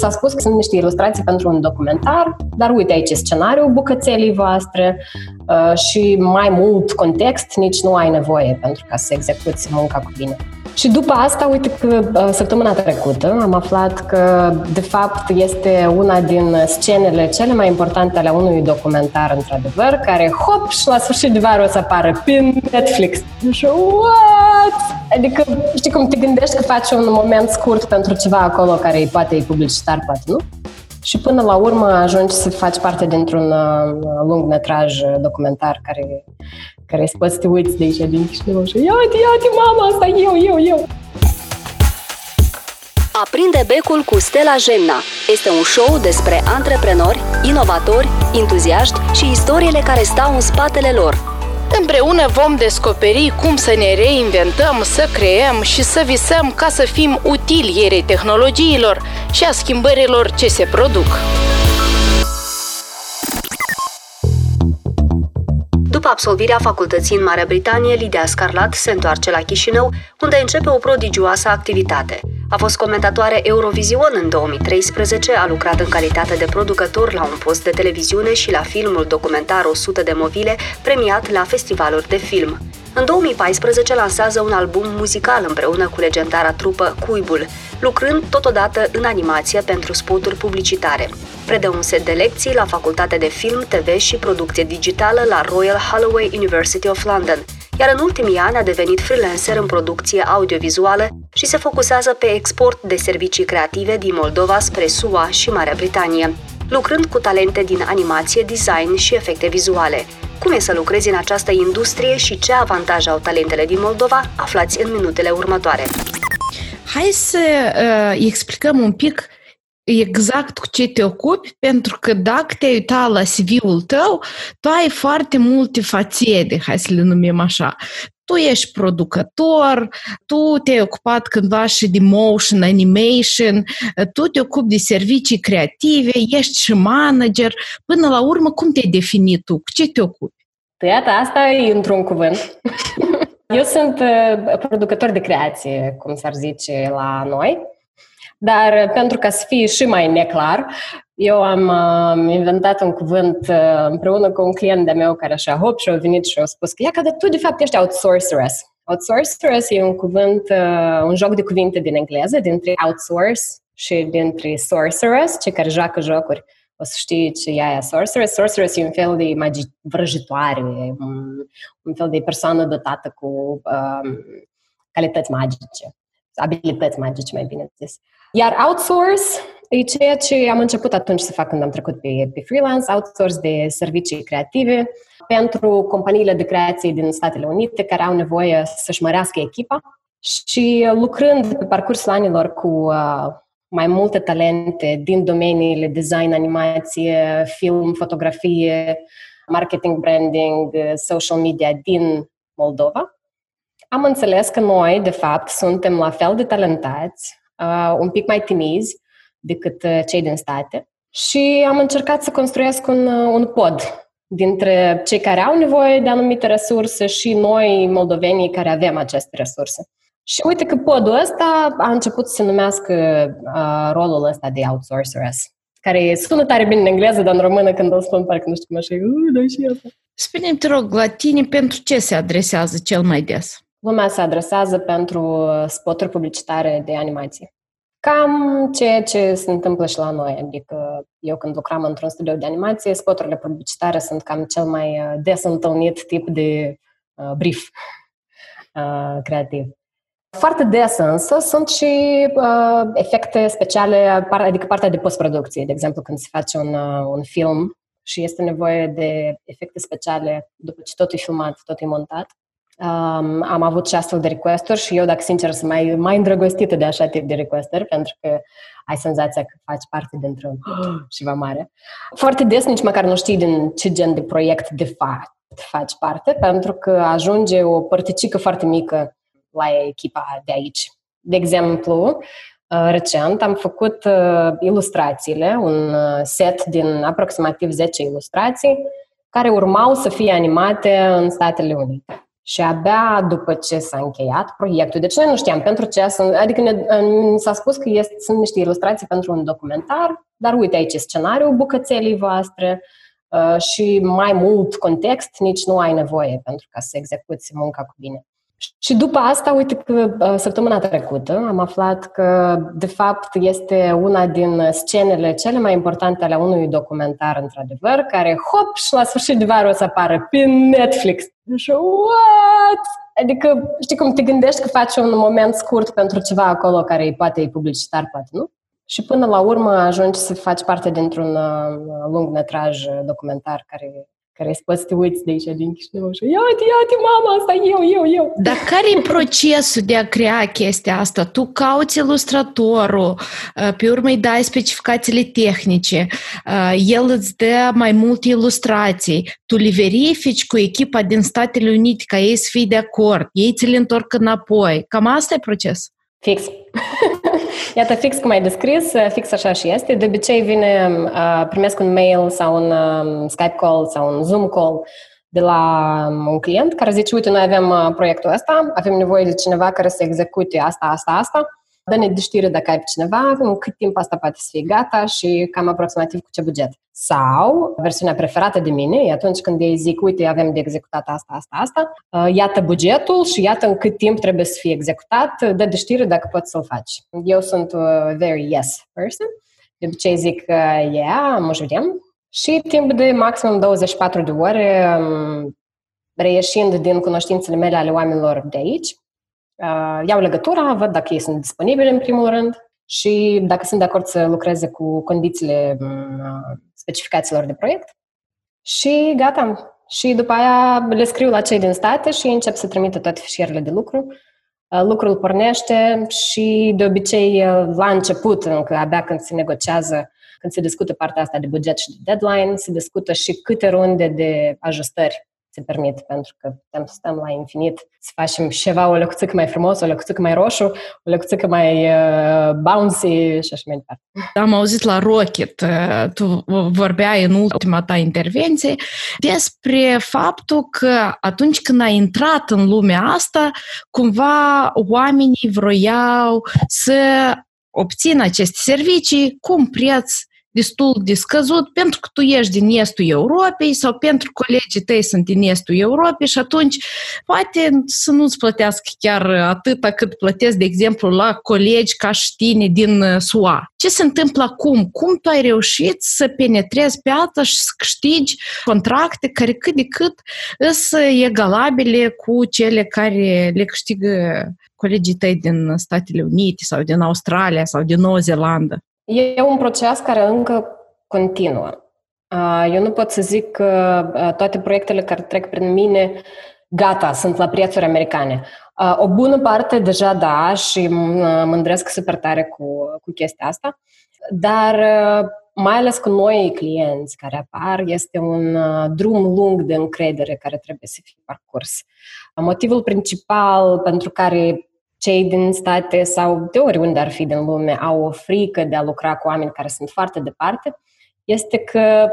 S-a spus că sunt niște ilustrații pentru un documentar, dar uite aici scenariul bucățelii voastre uh, și mai mult context nici nu ai nevoie pentru ca să execuți munca cu bine. Și după asta, uite că uh, săptămâna trecută am aflat că, de fapt, este una din scenele cele mai importante ale unui documentar, într-adevăr, care, hop, și la sfârșit de vară o să apară pe Netflix. Și what? Adică, știi cum te gândești că faci un moment scurt pentru ceva acolo care poate e publicitar, poate nu? Și până la urmă ajungi să faci parte dintr-un uh, lung metraj documentar care care să poți să te uiți de aici din Chișinău și ia-te, ia-te, mama, asta eu, eu, eu. Aprinde becul cu Stella Gemna este un show despre antreprenori, inovatori, entuziaști și istoriile care stau în spatele lor. Împreună vom descoperi cum să ne reinventăm, să creăm și să visăm ca să fim utili ierei tehnologiilor și a schimbărilor ce se produc. După absolvirea facultății în Marea Britanie, Lidia Scarlat se întoarce la Chișinău, unde începe o prodigioasă activitate. A fost comentatoare Eurovision în 2013, a lucrat în calitate de producător la un post de televiziune și la filmul documentar 100 de movile, premiat la festivaluri de film. În 2014 lansează un album muzical împreună cu legendara trupă Cuibul, lucrând totodată în animație pentru spoturi publicitare. Predă un set de lecții la Facultatea de Film, TV și Producție Digitală la Royal Holloway University of London, iar în ultimii ani a devenit freelancer în producție audiovizuală și se focusează pe export de servicii creative din Moldova spre SUA și Marea Britanie, lucrând cu talente din animație, design și efecte vizuale. Cum e să lucrezi în această industrie și ce avantaje au talentele din Moldova, aflați în minutele următoare. Hai să uh, explicăm un pic exact cu ce te ocupi, pentru că dacă te-ai uitat la CV-ul tău, tu ai foarte multe fațiede, hai să le numim așa. Tu ești producător, tu te-ai ocupat cândva și de motion animation, tu te ocupi de servicii creative, ești și manager. Până la urmă, cum te-ai definit tu? Cu ce te ocupi? Iată, asta e într-un cuvânt. Eu sunt uh, producător de creație, cum s-ar zice la noi, dar uh, pentru ca să fie și mai neclar, eu am uh, inventat un cuvânt uh, împreună cu un client de meu care așa hop și a venit și a spus că ia că tu de fapt ești outsourceress. Outsourceress e un cuvânt, uh, un joc de cuvinte din engleză, dintre outsource și dintre sorceress, cei care joacă jocuri o să știi ce e aia sorceress. Sorceress e un fel de magi- vrăjitoare, un, un fel de persoană dotată cu um, calități magice, abilități magice, mai bine zis. Iar outsource e ceea ce am început atunci să fac când am trecut pe, pe freelance, outsource de servicii creative pentru companiile de creație din Statele Unite care au nevoie să-și mărească echipa și lucrând pe parcursul anilor cu uh, mai multe talente din domeniile design, animație, film, fotografie, marketing, branding, social media din Moldova, am înțeles că noi, de fapt, suntem la fel de talentați, uh, un pic mai timizi decât uh, cei din state și am încercat să construiesc un, uh, un pod dintre cei care au nevoie de anumite resurse și noi, moldovenii, care avem aceste resurse. Și uite că podul ăsta a început să se numească uh, rolul ăsta de outsourceress, care sună tare bine în engleză, dar în română când o spun parcă nu știu cum așa, uh, da și asta. Spune-mi, te rog, la tine pentru ce se adresează cel mai des? Lumea se adresează pentru spoturi publicitare de animație. Cam ceea ce se întâmplă și la noi, adică eu când lucram într-un studio de animație, spoturile publicitare sunt cam cel mai uh, des întâlnit tip de uh, brief uh, creativ. Foarte des însă sunt și uh, efecte speciale, adică partea de postproducție. De exemplu, când se face un, uh, un film și este nevoie de efecte speciale după ce tot e filmat, tot e montat. Um, am avut și astfel de requesturi și eu, dacă sincer, sunt mai, mai îndrăgostită de așa tip de requesturi, pentru că ai senzația că faci parte dintr-un ceva mare. Foarte des nici măcar nu știi din ce gen de proiect de fapt faci parte, pentru că ajunge o părticică foarte mică la echipa de aici. De exemplu, uh, recent am făcut uh, ilustrațiile, un uh, set din aproximativ 10 ilustrații, care urmau să fie animate în Statele Unite. Și abia după ce s-a încheiat proiectul, deci noi nu știam pentru ce, sunt, adică ne, s-a spus că este, sunt niște ilustrații pentru un documentar, dar uite aici scenariul bucățelii voastre uh, și mai mult context, nici nu ai nevoie pentru ca să execuți munca cu bine. Și după asta, uite că uh, săptămâna trecută am aflat că, de fapt, este una din scenele cele mai importante ale unui documentar, într-adevăr, care, hop, și la sfârșit de vară o să apară pe Netflix. Și, what? Adică, știi cum te gândești că faci un moment scurt pentru ceva acolo care îi poate e publicitar, poate nu? Și până la urmă ajungi să faci parte dintr-un uh, lung metraj documentar care care îți poți să te uiți de aici din Chișinău și ia-te, ia-te, mama, asta eu, eu, eu. Dar care e procesul de a crea chestia asta? Tu cauți ilustratorul, uh, pe urmă îi dai specificațiile tehnice, uh, el îți dă mai multe ilustrații, tu le verifici cu echipa din Statele Unite ca ei să fie de acord, ei ți le întorc înapoi. Cam asta e procesul? Fix. Iată, fix cum ai descris, fix așa și este. De obicei vine, primesc un mail sau un Skype call sau un Zoom call de la un client care zice, uite, noi avem proiectul ăsta, avem nevoie de cineva care să execute asta, asta, asta dă-ne de știre dacă ai pe cineva, în cât timp asta poate să fie gata și cam aproximativ cu ce buget. Sau, versiunea preferată de mine e atunci când ei zic, uite, avem de executat asta, asta, asta, uh, iată bugetul și iată în cât timp trebuie să fie executat, dă de știre dacă poți să-l faci. Eu sunt a very yes person. De obicei zic, uh, yeah, mă vedem. Și timp de maximum 24 de ore, um, reieșind din cunoștințele mele ale oamenilor de aici, Uh, iau legătura, văd dacă ei sunt disponibili în primul rând și dacă sunt de acord să lucreze cu condițiile uh, specificațiilor de proiect. Și gata. Și după aia le scriu la cei din state și încep să trimită toate fișierele de lucru. Uh, lucrul pornește și de obicei la început, încă abia când se negociază, când se discută partea asta de buget și de deadline, se discută și câte runde de ajustări se permit, pentru că putem să stăm la infinit, să facem ceva, o lăcuțică mai frumos, o lăcuțică mai roșu, o lăcuțică mai uh, bouncy și așa mai departe. Am auzit la Rocket, uh, tu vorbeai în ultima ta intervenție despre faptul că atunci când ai intrat în lumea asta, cumva oamenii vroiau să obțină aceste servicii cu un preț destul de scăzut pentru că tu ești din estul Europei sau pentru că colegii tăi sunt din estul Europei și atunci poate să nu-ți plătească chiar atâta cât plătesc, de exemplu, la colegi ca și tine din uh, SUA. Ce se întâmplă acum? Cum tu ai reușit să penetrezi piața și să câștigi contracte care cât de cât sunt egalabile cu cele care le câștigă colegii tăi din Statele Unite sau din Australia sau din Noua Zeelandă? E un proces care încă continuă. Eu nu pot să zic că toate proiectele care trec prin mine, gata, sunt la prețuri americane. O bună parte deja da și mândresc super tare cu, cu chestia asta, dar mai ales cu noi clienți care apar, este un drum lung de încredere care trebuie să fie parcurs. Motivul principal pentru care cei din state sau de oriunde ar fi din lume au o frică de a lucra cu oameni care sunt foarte departe, este că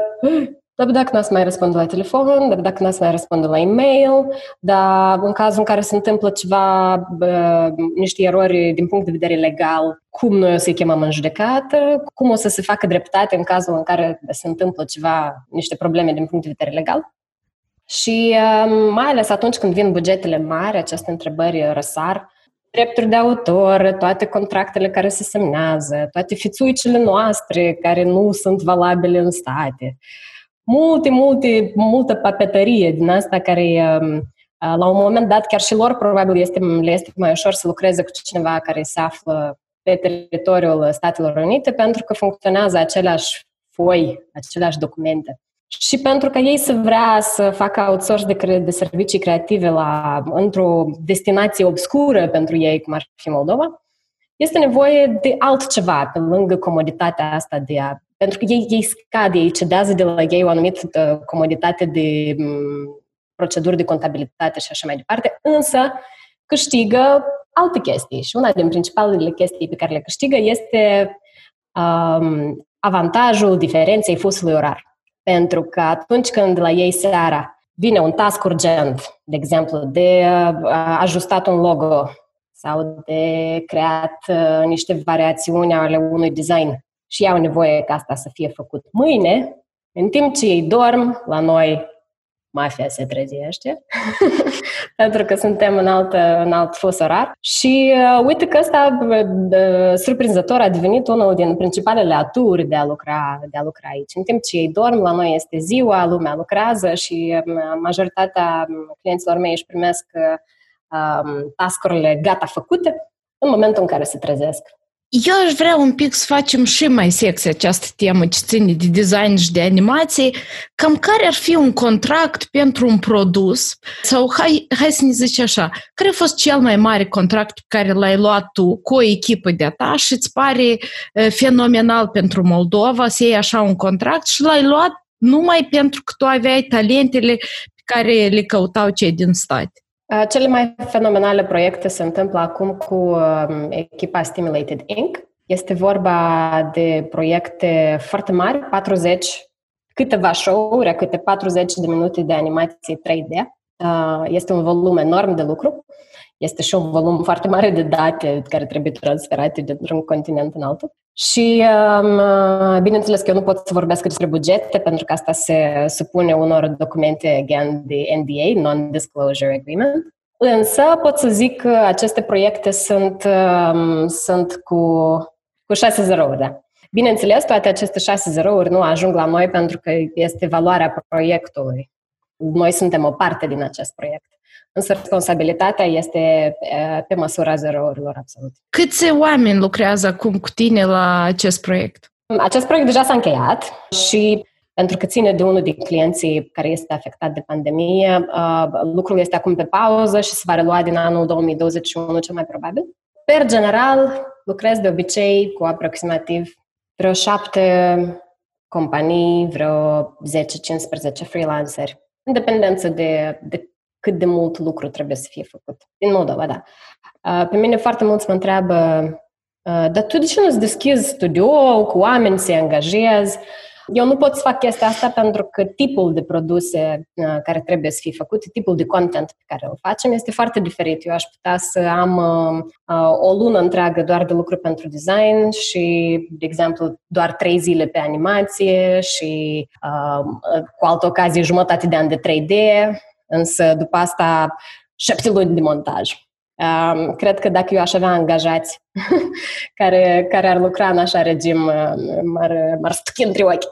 dar dacă n-ați mai răspunde la telefon, dar dacă n-ați mai răspunde la e-mail, dar în cazul în care se întâmplă ceva, bă, niște erori din punct de vedere legal, cum noi o să-i chemăm în judecată, cum o să se facă dreptate în cazul în care se întâmplă ceva, niște probleme din punct de vedere legal. Și mai ales atunci când vin bugetele mari, aceste întrebări răsar, drepturi de autor, toate contractele care se semnează, toate fițuicele noastre care nu sunt valabile în state. Multe, multe, multă papetărie din asta care um, la un moment dat chiar și lor probabil este, le este mai ușor să lucreze cu cineva care se află pe teritoriul Statelor Unite pentru că funcționează aceleași foi, aceleași documente. Și pentru că ei să vrea să facă outsource de, de servicii creative la, într-o destinație obscură pentru ei, cum ar fi Moldova, este nevoie de altceva pe lângă comoditatea asta de a... Pentru că ei, ei scad, ei cedează de la ei o anumită comoditate de m, proceduri de contabilitate și așa mai departe, însă câștigă alte chestii. Și una din principalele chestii pe care le câștigă este um, avantajul diferenței fusului orar. Pentru că atunci când la ei seara vine un task urgent, de exemplu, de ajustat un logo sau de creat niște variațiuni ale unui design și au nevoie ca asta să fie făcut mâine, în timp ce ei dorm, la noi mafia se trezește, pentru că suntem în alt, în alt fus orar. Și uh, uite că ăsta, uh, surprinzător, a devenit unul din principalele aturi de a, lucra, de a lucra aici. În timp ce ei dorm, la noi este ziua, lumea lucrează și uh, majoritatea clienților mei își primesc uh, um, task-urile gata făcute în momentul în care se trezesc. Eu aș vrea un pic să facem și mai sexy această temă ce ține de design și de animație. Cam care ar fi un contract pentru un produs? Sau hai, hai să ne zici așa, care a fost cel mai mare contract pe care l-ai luat tu cu o echipă de-a ta și îți pare fenomenal pentru Moldova să iei așa un contract și l-ai luat numai pentru că tu aveai talentele pe care le căutau cei din state? Cele mai fenomenale proiecte se întâmplă acum cu um, echipa Stimulated Inc. Este vorba de proiecte foarte mari, 40, câteva show-uri, câte 40 de minute de animație 3D. Este un volum enorm de lucru. Este și un volum foarte mare de date care trebuie transferate dintr-un continent în altul. Și, um, bineînțeles că eu nu pot să vorbesc despre bugete, pentru că asta se supune unor documente, again, de NDA, Non-Disclosure Agreement. Însă pot să zic că aceste proiecte sunt, um, sunt cu, cu 6 zerouri, da. Bineînțeles, toate aceste 6 zerouri nu ajung la noi pentru că este valoarea proiectului. Noi suntem o parte din acest proiect. Însă responsabilitatea este pe măsura zerourilor, absolut. Câți oameni lucrează acum cu tine la acest proiect? Acest proiect deja s-a încheiat și pentru că ține de unul din clienții care este afectat de pandemie, lucrul este acum pe pauză și se va relua din anul 2021 cel mai probabil. Per general, lucrez de obicei cu aproximativ vreo șapte companii, vreo 10-15 freelanceri, în dependență de, de cât de mult lucru trebuie să fie făcut. Din Moldova, da. Pe mine foarte mulți mă întreabă, dar tu de ce nu-ți deschizi studio cu oameni, să angajezi? Eu nu pot să fac chestia asta pentru că tipul de produse care trebuie să fie făcute, tipul de content pe care îl facem este foarte diferit. Eu aș putea să am o lună întreagă doar de lucru pentru design și, de exemplu, doar trei zile pe animație și cu altă ocazie jumătate de an de 3D însă după asta șapte luni de montaj. Um, cred că dacă eu aș avea angajați care, care ar lucra în așa regim, m-ar, m-ar stuchi între ochi.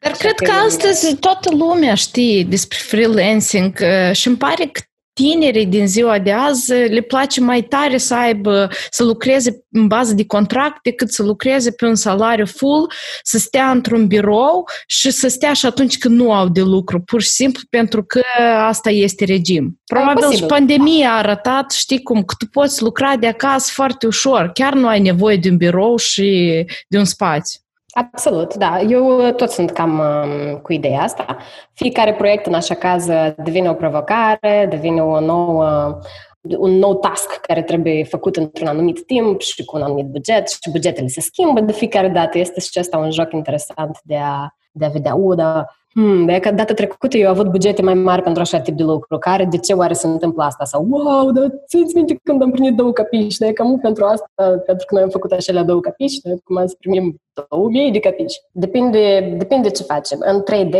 Dar cred că, că astăzi toată lumea știe despre freelancing și îmi pare că tinerii din ziua de azi le place mai tare să aibă, să lucreze în bază de contract decât să lucreze pe un salariu full, să stea într-un birou și să stea și atunci când nu au de lucru, pur și simplu pentru că asta este regim. Probabil și pandemia a arătat, știi cum, că tu poți lucra de acasă foarte ușor, chiar nu ai nevoie de un birou și de un spațiu. Absolut, da. Eu tot sunt cam um, cu ideea asta. Fiecare proiect, în așa caz, devine o provocare, devine o nouă, un nou task care trebuie făcut într-un anumit timp și cu un anumit buget și bugetele se schimbă de fiecare dată. Este și acesta un joc interesant de a, de a vedea, u, da, hmm, e că data trecută eu am avut bugete mai mari pentru așa tip de lucru. Care, de ce oare se întâmplă asta? Sau, wow, dar ți-ți minte când am primit două capiși? De că nu pentru asta, pentru că noi am făcut așa două capiși, noi cum să primim 2000 de capiși. Depinde, depinde ce facem. În 3D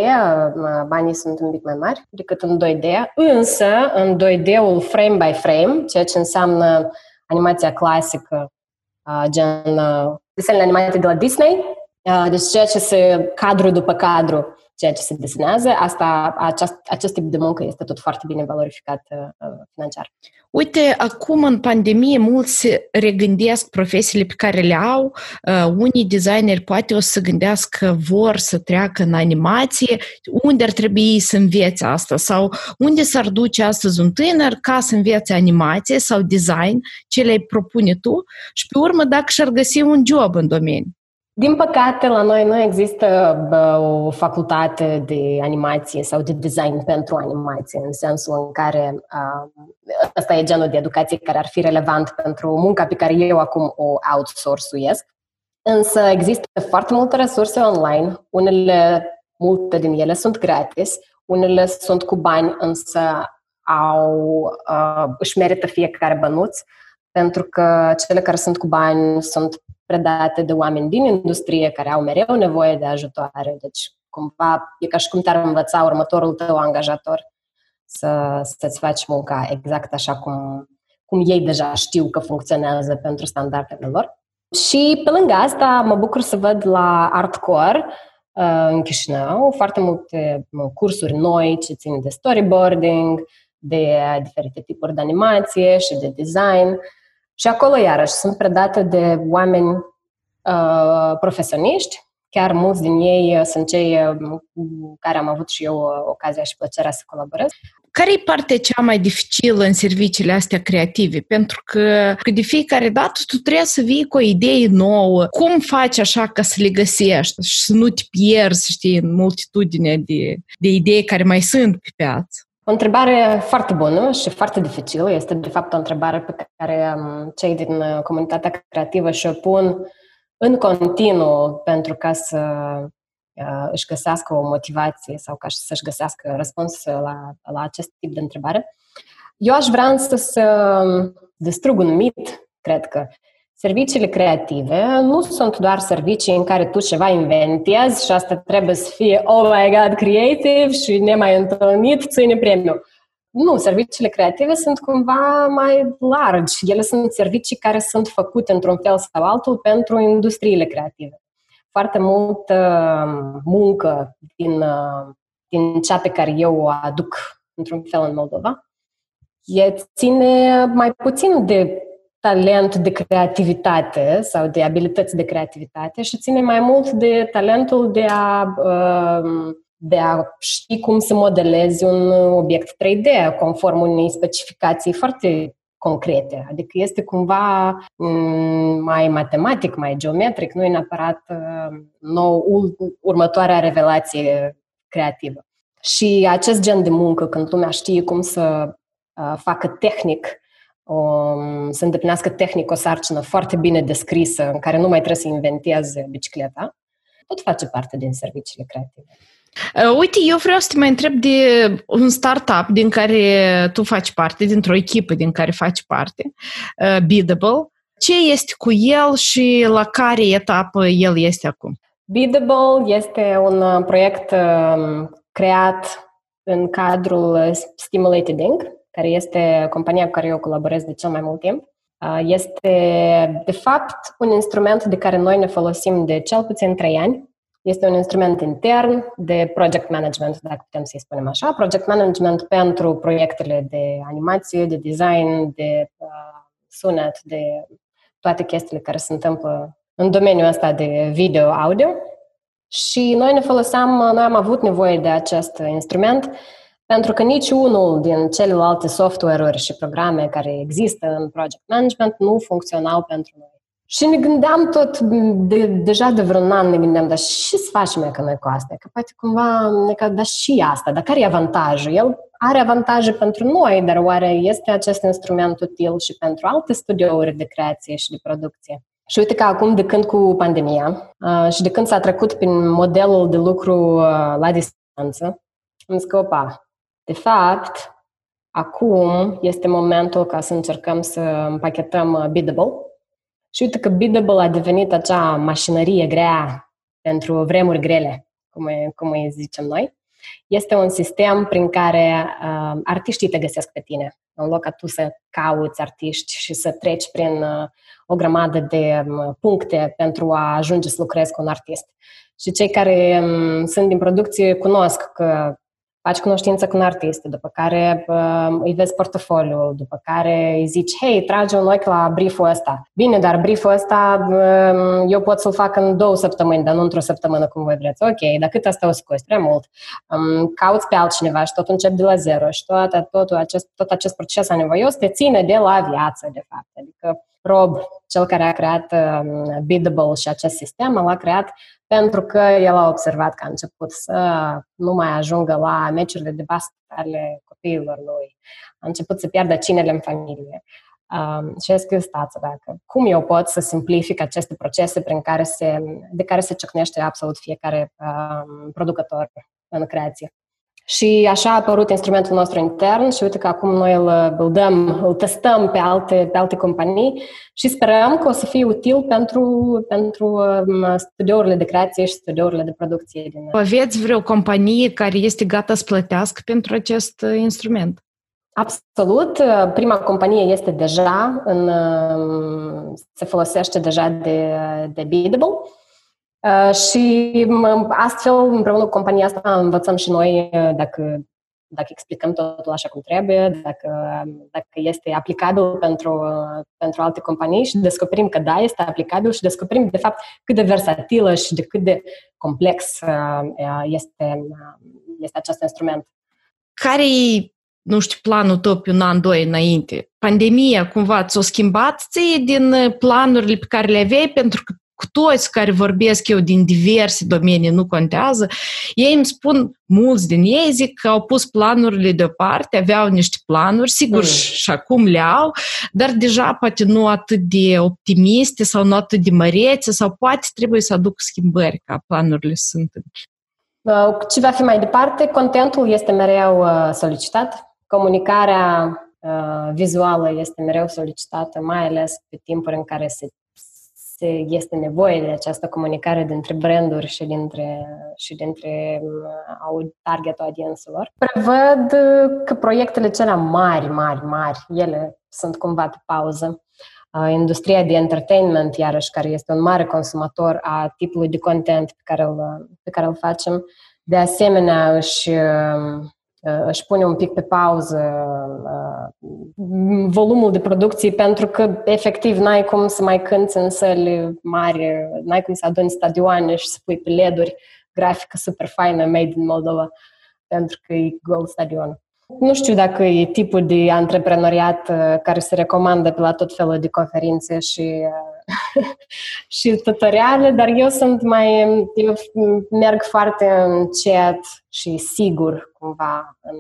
banii sunt un pic mai mari decât în 2D, însă în 2D-ul frame by frame, ceea ce înseamnă animația clasică, gen desenele animate de la Disney, deci ceea ce se cadru după cadru ceea ce se desenează, asta, acest, acest tip de muncă este tot foarte bine valorificat uh, financiar. Uite, acum în pandemie mulți se regândesc profesiile pe care le au. Uh, unii designeri poate o să gândească vor să treacă în animație. Unde ar trebui să învețe asta? Sau unde s-ar duce astăzi un tânăr ca să învețe animație sau design, ce le propune tu? Și pe urmă, dacă și-ar găsi un job în domeniu. Din păcate, la noi nu există bă, o facultate de animație sau de design pentru animație, în sensul în care uh, ăsta e genul de educație care ar fi relevant pentru munca pe care eu acum o outsourcuiesc. Însă există foarte multe resurse online, unele, multe din ele sunt gratis, Unele sunt cu bani, însă au, uh, își merită fiecare bănuț, pentru că cele care sunt cu bani sunt predate de oameni din industrie care au mereu nevoie de ajutoare. Deci, cumva, e ca și cum te-ar învăța următorul tău angajator să, să-ți faci munca exact așa cum, cum ei deja știu că funcționează pentru standardele lor. Și pe lângă asta mă bucur să văd la Artcore uh, în Chișinău foarte multe cursuri noi ce țin de storyboarding, de diferite tipuri de animație și de design. Și acolo, iarăși, sunt predate de oameni uh, profesioniști Chiar mulți din ei uh, sunt cei uh, cu care am avut și eu uh, ocazia și plăcerea să colaborez. Care e partea cea mai dificilă în serviciile astea creative? Pentru că, că de fiecare dată tu trebuie să vii cu o idee nouă. Cum faci așa ca să le găsești și să nu te pierzi, știi, în multitudine de, de idei care mai sunt pe piață? O întrebare foarte bună și foarte dificilă. Este, de fapt, o întrebare pe care um, cei din comunitatea creativă și-o pun în continuu pentru ca să uh, își găsească o motivație sau ca să-și găsească răspuns la, la acest tip de întrebare. Eu aș vrea însă să distrug un mit, cred că. Serviciile creative nu sunt doar servicii în care tu ceva inventezi și asta trebuie să fie oh my god, creative și nemai întâlnit, ține premiu. Nu, serviciile creative sunt cumva mai largi. Ele sunt servicii care sunt făcute într-un fel sau altul pentru industriile creative. Foarte multă muncă din, din cea pe care eu o aduc într-un fel în Moldova e ține mai puțin de talent de creativitate sau de abilități de creativitate și ține mai mult de talentul de a uh, de a ști cum să modelezi un obiect 3D conform unei specificații foarte concrete. Adică este cumva mm, mai matematic, mai geometric, nu e neapărat uh, nou, următoarea revelație creativă. Și acest gen de muncă, când lumea știe cum să uh, facă tehnic, um, să îndeplinească tehnic o sarcină foarte bine descrisă, în care nu mai trebuie să inventeze bicicleta, tot face parte din serviciile creative. Uh, uite, eu vreau să te mai întreb de un startup din care tu faci parte, dintr-o echipă din care faci parte, uh, Biddable. Ce este cu el și la care etapă el este acum? Biddable este un uh, proiect um, creat în cadrul Stimulated Inc., care este compania cu care eu colaborez de cel mai mult timp. Este, de fapt, un instrument de care noi ne folosim de cel puțin trei ani este un instrument intern de project management, dacă putem să-i spunem așa. Project management pentru proiectele de animație, de design, de uh, sunet, de toate chestiile care se întâmplă în domeniul ăsta de video-audio. Și noi ne foloseam, noi am avut nevoie de acest instrument pentru că nici unul din celelalte software-uri și programe care există în project management nu funcționau pentru noi. Și ne gândeam tot, de, deja de vreun an ne gândeam, dar ce să facem că noi cu asta? Că poate cumva, că, dar și asta, dar care e avantajul? El are avantaje pentru noi, dar oare este acest instrument util și pentru alte studiouri de creație și de producție? Și uite că acum, de când cu pandemia uh, și de când s-a trecut prin modelul de lucru uh, la distanță, am zis că, opa, de fapt, acum este momentul ca să încercăm să împachetăm uh, Biddable, și uite că Biddable a devenit acea mașinărie grea pentru vremuri grele, cum, e, cum îi zicem noi. Este un sistem prin care uh, artiștii te găsesc pe tine, în loc ca tu să cauți artiști și să treci prin uh, o grămadă de um, puncte pentru a ajunge să lucrezi cu un artist. Și cei care um, sunt din producție cunosc că faci cunoștință cu un artist, după care uh, îi vezi portofoliul, după care îi zici, hei, trage un ochi la brieful ăsta. Bine, dar brieful ăsta uh, eu pot să-l fac în două săptămâni, dar nu într-o săptămână cum voi vreți. Ok, dar cât asta o scoți? Prea mult. Um, cauți pe altcineva și tot încep de la zero și tot, tot, acest, tot acest proces anevoios te ține de la viață, de fapt. Adică Rob, cel care a creat uh, Biddable și acest sistem, l-a creat pentru că el a observat că a început să nu mai ajungă la meciurile de basket ale copiilor lui. A început să piardă cinele în familie. Um, și a scris, stați dacă cum eu pot să simplific aceste procese prin care se, de care se ciocnește absolut fiecare um, producător în creație. Și așa a apărut instrumentul nostru intern și uite că acum noi îl, îl dăm, îl testăm pe alte, pe alte companii și sperăm că o să fie util pentru, pentru um, studiourile de creație și studiourile de producție. Din... Aveți vreo companie care este gata să plătească pentru acest uh, instrument? Absolut. Prima companie este deja în, um, se folosește deja de, de Biddable Uh, și astfel, împreună cu compania asta, învățăm și noi uh, dacă, dacă explicăm totul așa cum trebuie, dacă, dacă este aplicabil pentru, uh, pentru alte companii și descoperim că da, este aplicabil și descoperim, de fapt, cât de versatilă și de cât de complex este, este acest instrument. Care e nu știu, planul tău pe un an, doi înainte? Pandemia cumva ți-o schimbat ție din planurile pe care le aveai pentru că cu toți care vorbesc eu din diverse domenii, nu contează, ei îmi spun, mulți din ei zic că au pus planurile deoparte, aveau niște planuri, sigur mm. și acum le au, dar deja poate nu atât de optimiste sau nu atât de mărețe sau poate trebuie să aduc schimbări ca planurile să se întâmple. Uh, ce va fi mai departe? Contentul este mereu uh, solicitat, comunicarea uh, vizuală este mereu solicitată, mai ales pe timpuri în care se este nevoie de această comunicare dintre branduri și dintre, și dintre uh, target audiențelor. Prevăd că proiectele cele mari, mari, mari, ele sunt cumva pe pauză. Uh, industria de entertainment, iarăși, care este un mare consumator a tipului de content pe care îl, pe care îl facem, de asemenea își uh, Uh, își pune un pic pe pauză uh, volumul de producție pentru că efectiv n-ai cum să mai cânți în săli mari, n-ai cum să aduni stadioane și să pui pe leduri grafică super faină made in Moldova pentru că e gol stadion. Nu știu dacă e tipul de antreprenoriat uh, care se recomandă pe la tot felul de conferințe și și tutoriale, dar eu sunt mai, eu merg foarte încet și sigur cumva în,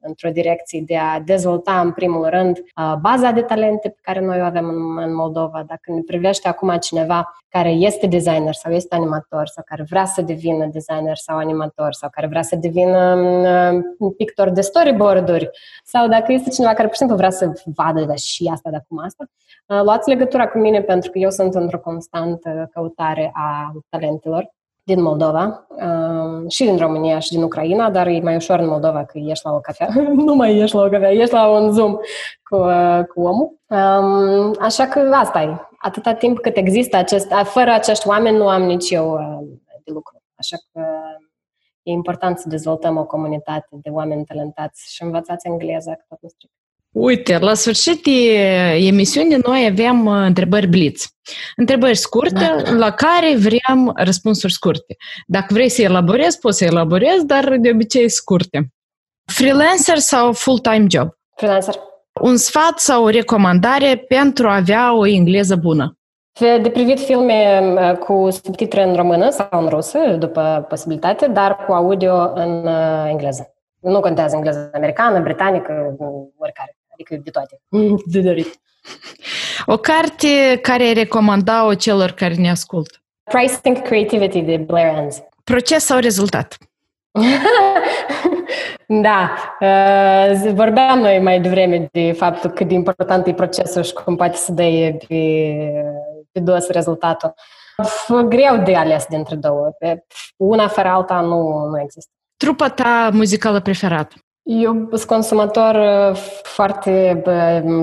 într-o direcție de a dezvolta în primul rând baza de talente pe care noi o avem în, în Moldova. Dacă ne privește acum cineva care este designer sau este animator sau care vrea să devină designer sau animator sau care vrea să devină un pictor de storyboard-uri sau dacă este cineva care, pur și simplu, vrea să vadă de și asta de acum asta, luați legătura cu mine pentru că eu sunt într-o constantă căutare a talentelor din Moldova um, și din România și din Ucraina, dar e mai ușor în Moldova că ești la o cafea. nu mai ești la o cafea, ești la un Zoom cu, uh, cu omul. Um, așa că asta e. Atâta timp cât există acest... Fără acești oameni nu am nici eu uh, de lucru. Așa că e important să dezvoltăm o comunitate de oameni talentați și învățați engleza, că tot nu stric. Uite, la sfârșit de emisiune noi avem uh, întrebări blitz. Întrebări scurte da. la care vrem răspunsuri scurte. Dacă vrei să elaborezi, poți să elaborezi, dar de obicei scurte. Freelancer sau full-time job? Freelancer. Un sfat sau o recomandare pentru a avea o engleză bună? De privit filme uh, cu subtitre în română sau în rusă, după posibilitate, dar cu audio în uh, engleză. Nu contează engleză americană, britanică, oricare adică de toate, de dorit. O carte care ai recomanda-o celor care ne ascultă? Pricing Creativity de Blair Enns. Proces sau rezultat? da, uh, vorbeam noi mai devreme de faptul cât de important e procesul și cum poate să dai pe, pe dos rezultatul. Greu de ales dintre două. Una fără alta nu, nu există. Trupa ta muzicală preferată? Eu sunt consumator uh, foarte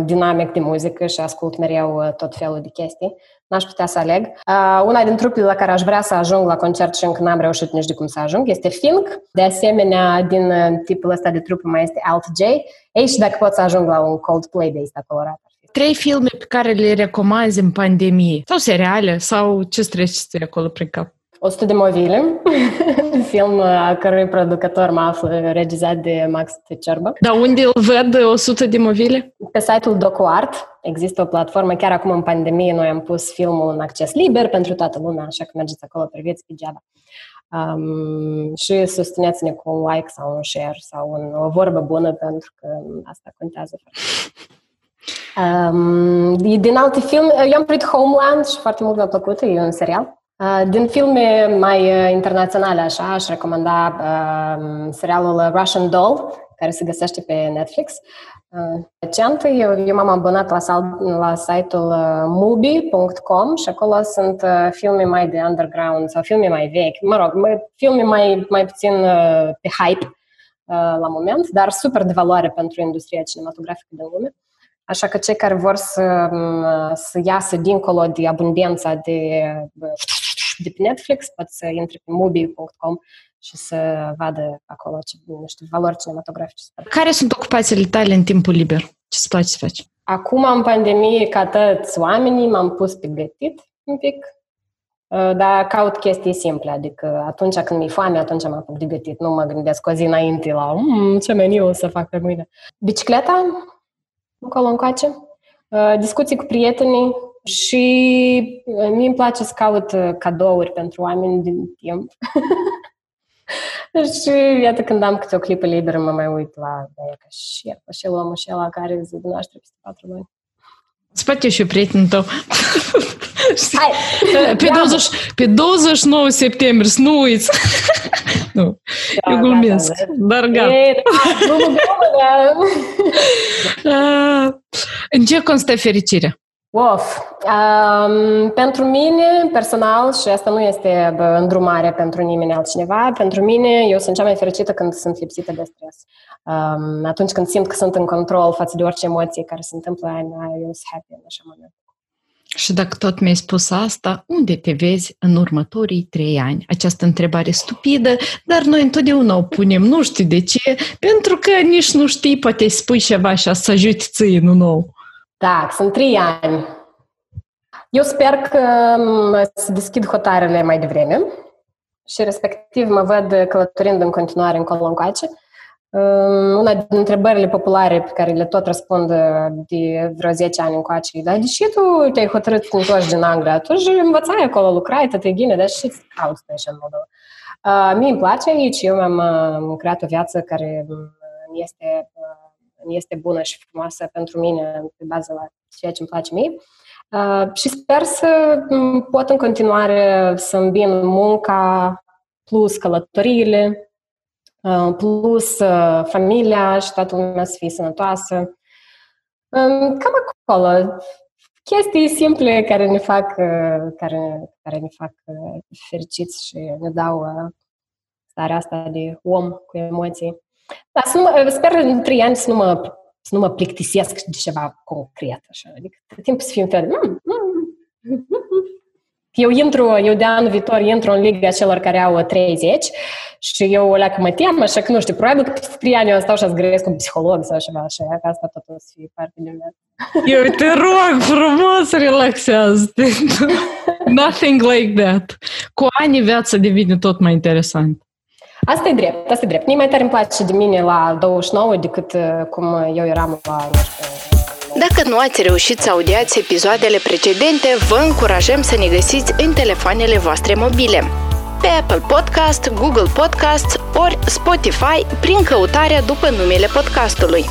dinamic de muzică și ascult mereu uh, tot felul de chestii. N-aș putea să aleg. Uh, una din trupele la care aș vrea să ajung la concert și încă n-am reușit nici de cum să ajung este Fink. De asemenea, din tipul ăsta de trupe mai este Alt J. Ei, și dacă pot să ajung la un Coldplay de ăsta colorat. Trei filme pe care le recomanzi în pandemie? Sau seriale? Sau ce trece acolo prin cap? 100 de movile, film a cărui producător mă află regizat de Max Tecerbă. Dar unde îl văd 100 de movile? Pe site-ul DocuArt există o platformă, chiar acum în pandemie noi am pus filmul în acces liber pentru toată lumea, așa că mergeți acolo, priviți pe geaba. Um, și susțineți-ne cu un like sau un share sau un, o vorbă bună pentru că asta contează foarte um, Din alte filme, eu am privit Homeland și foarte mult mi-a plăcut, e un serial Din filme mai internaționale, așa, aș recomanda uh, serialul Russian Doll, care se găsește pe Netflix. Recent, eu, eu m-am abonat la, la site-ul mubi.com și acolo sunt filme mai de underground sau filme mai vechi, mă rog, filme mai, mai puțin pe hype la moment, dar super de valoare pentru industria cinematografică din lume. Așa că cei care vor să, să iasă dincolo de abundența de, de pe Netflix pot să intre pe mubi.com și să vadă acolo ce, nu știu, valori cinematografice. Care sunt ocupațiile tale în timpul liber? Ce îți place să faci? Acum, în pandemie, ca toți oamenii, m-am pus pe gătit un pic, uh, dar caut chestii simple, adică atunci când mi-e foame, atunci mă apuc de gătit. Nu mă gândesc o zi înainte la mmm, ce meniu o să fac pe mâine. Bicicleta, încolo încoace, uh, discuții cu prietenii și uh, mie îmi place să caut cadouri pentru oameni din timp. și iată când am câte o clipă liberă mă mai uit la ea ca și și omul și ăla care zi de naștere peste patru luni. Spate și prietenul tău. Hai, pe, 20, pe 29 septembrie, să nu uiți. nu, da, eu glumesc, da, da, dar gata. E, da, nu, da. În ce constă fericirea? Of, um, pentru mine, personal, și asta nu este bă, îndrumare pentru nimeni altcineva, pentru mine, eu sunt cea mai fericită când sunt lipsită de stres. Um, atunci când simt că sunt în control față de orice emoție care se întâmplă, eu sunt happy în așa moment. Și dacă tot mi-ai spus asta, unde te vezi în următorii trei ani? Această întrebare stupidă, dar noi întotdeauna o punem, nu știu de ce, pentru că nici nu știi, poate spui ceva și să ajuti ție, nu nou. Da, sunt trei ani. Eu sper că să deschid hotarele mai devreme și respectiv mă văd călătorind în continuare încolo încoace. Una din întrebările populare pe care le tot răspund de vreo 10 ani încoace dar de ce tu te-ai hotărât să te din Anglia? Tu și învățai acolo, lucrai, te ghine, dar și ce cauți tu în Moldova? Uh, mie îmi place aici, eu mi-am creat o viață care mi este este bună și frumoasă pentru mine pe bază la ceea ce îmi place mie. Uh, și sper să pot în continuare să îmbin munca plus călătoriile, uh, plus uh, familia și toată lumea să fie sănătoasă. Um, cam acolo. Chestii simple care ne fac, care, care ne fac fericiți și ne dau starea asta de om cu emoții. Da, să nu mă, sper în trei ani să nu mă, să nu mă plictisesc de ceva concret, așa. Adică tot timpul să fiu un fel de... Mm, mm. Eu intru, eu de anul viitor intru în liga celor care au 30 și eu o că mă tem, așa că nu știu, probabil că peste 3 ani eu stau și să grăiesc cu un psiholog sau ceva așa, că asta tot o să fie parte din mine. Eu te rog frumos, relaxează Nothing like that. Cu ani viața devine tot mai interesant. Asta e drept, asta e drept. Mie mai tare îmi place de mine la 29 decât uh, cum eu eram la 19. Dacă nu ați reușit să audiați episoadele precedente, vă încurajăm să ne găsiți în telefoanele voastre mobile. Pe Apple Podcast, Google Podcast ori Spotify prin căutarea după numele podcastului.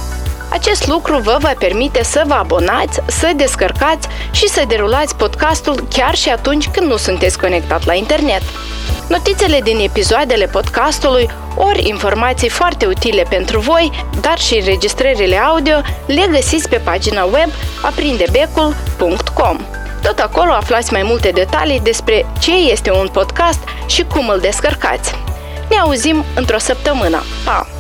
Acest lucru vă va permite să vă abonați, să descărcați și să derulați podcastul chiar și atunci când nu sunteți conectat la internet. Notițele din episoadele podcastului, ori informații foarte utile pentru voi, dar și înregistrările audio, le găsiți pe pagina web aprindebecul.com. Tot acolo aflați mai multe detalii despre ce este un podcast și cum îl descărcați. Ne auzim într-o săptămână. Pa!